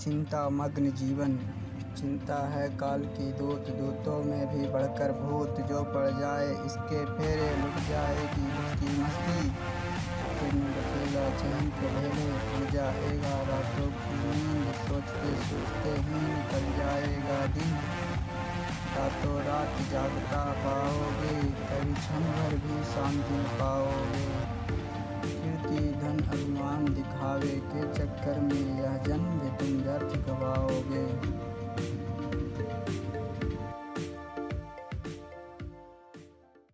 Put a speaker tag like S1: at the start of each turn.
S1: चिंता, मग्न जीवन। चिंता है काल की दूत, दूतों में भी बढ़कर भूत जो पड़ जाए, इसके फेरे लुट जाएगी उसकी मस्ती। चैन के ढेले उड़ जाएगा, रातों की नींद सोचते सोचते ही निकल जाएगा दिन। रातों रात जागता पाओगे, कभी क्षण भर भी शांति पाओगे। कीर्ति धन, अभिमान दिखावे के चक्कर में यह जन्म तुम व्यर्थ गवाओगे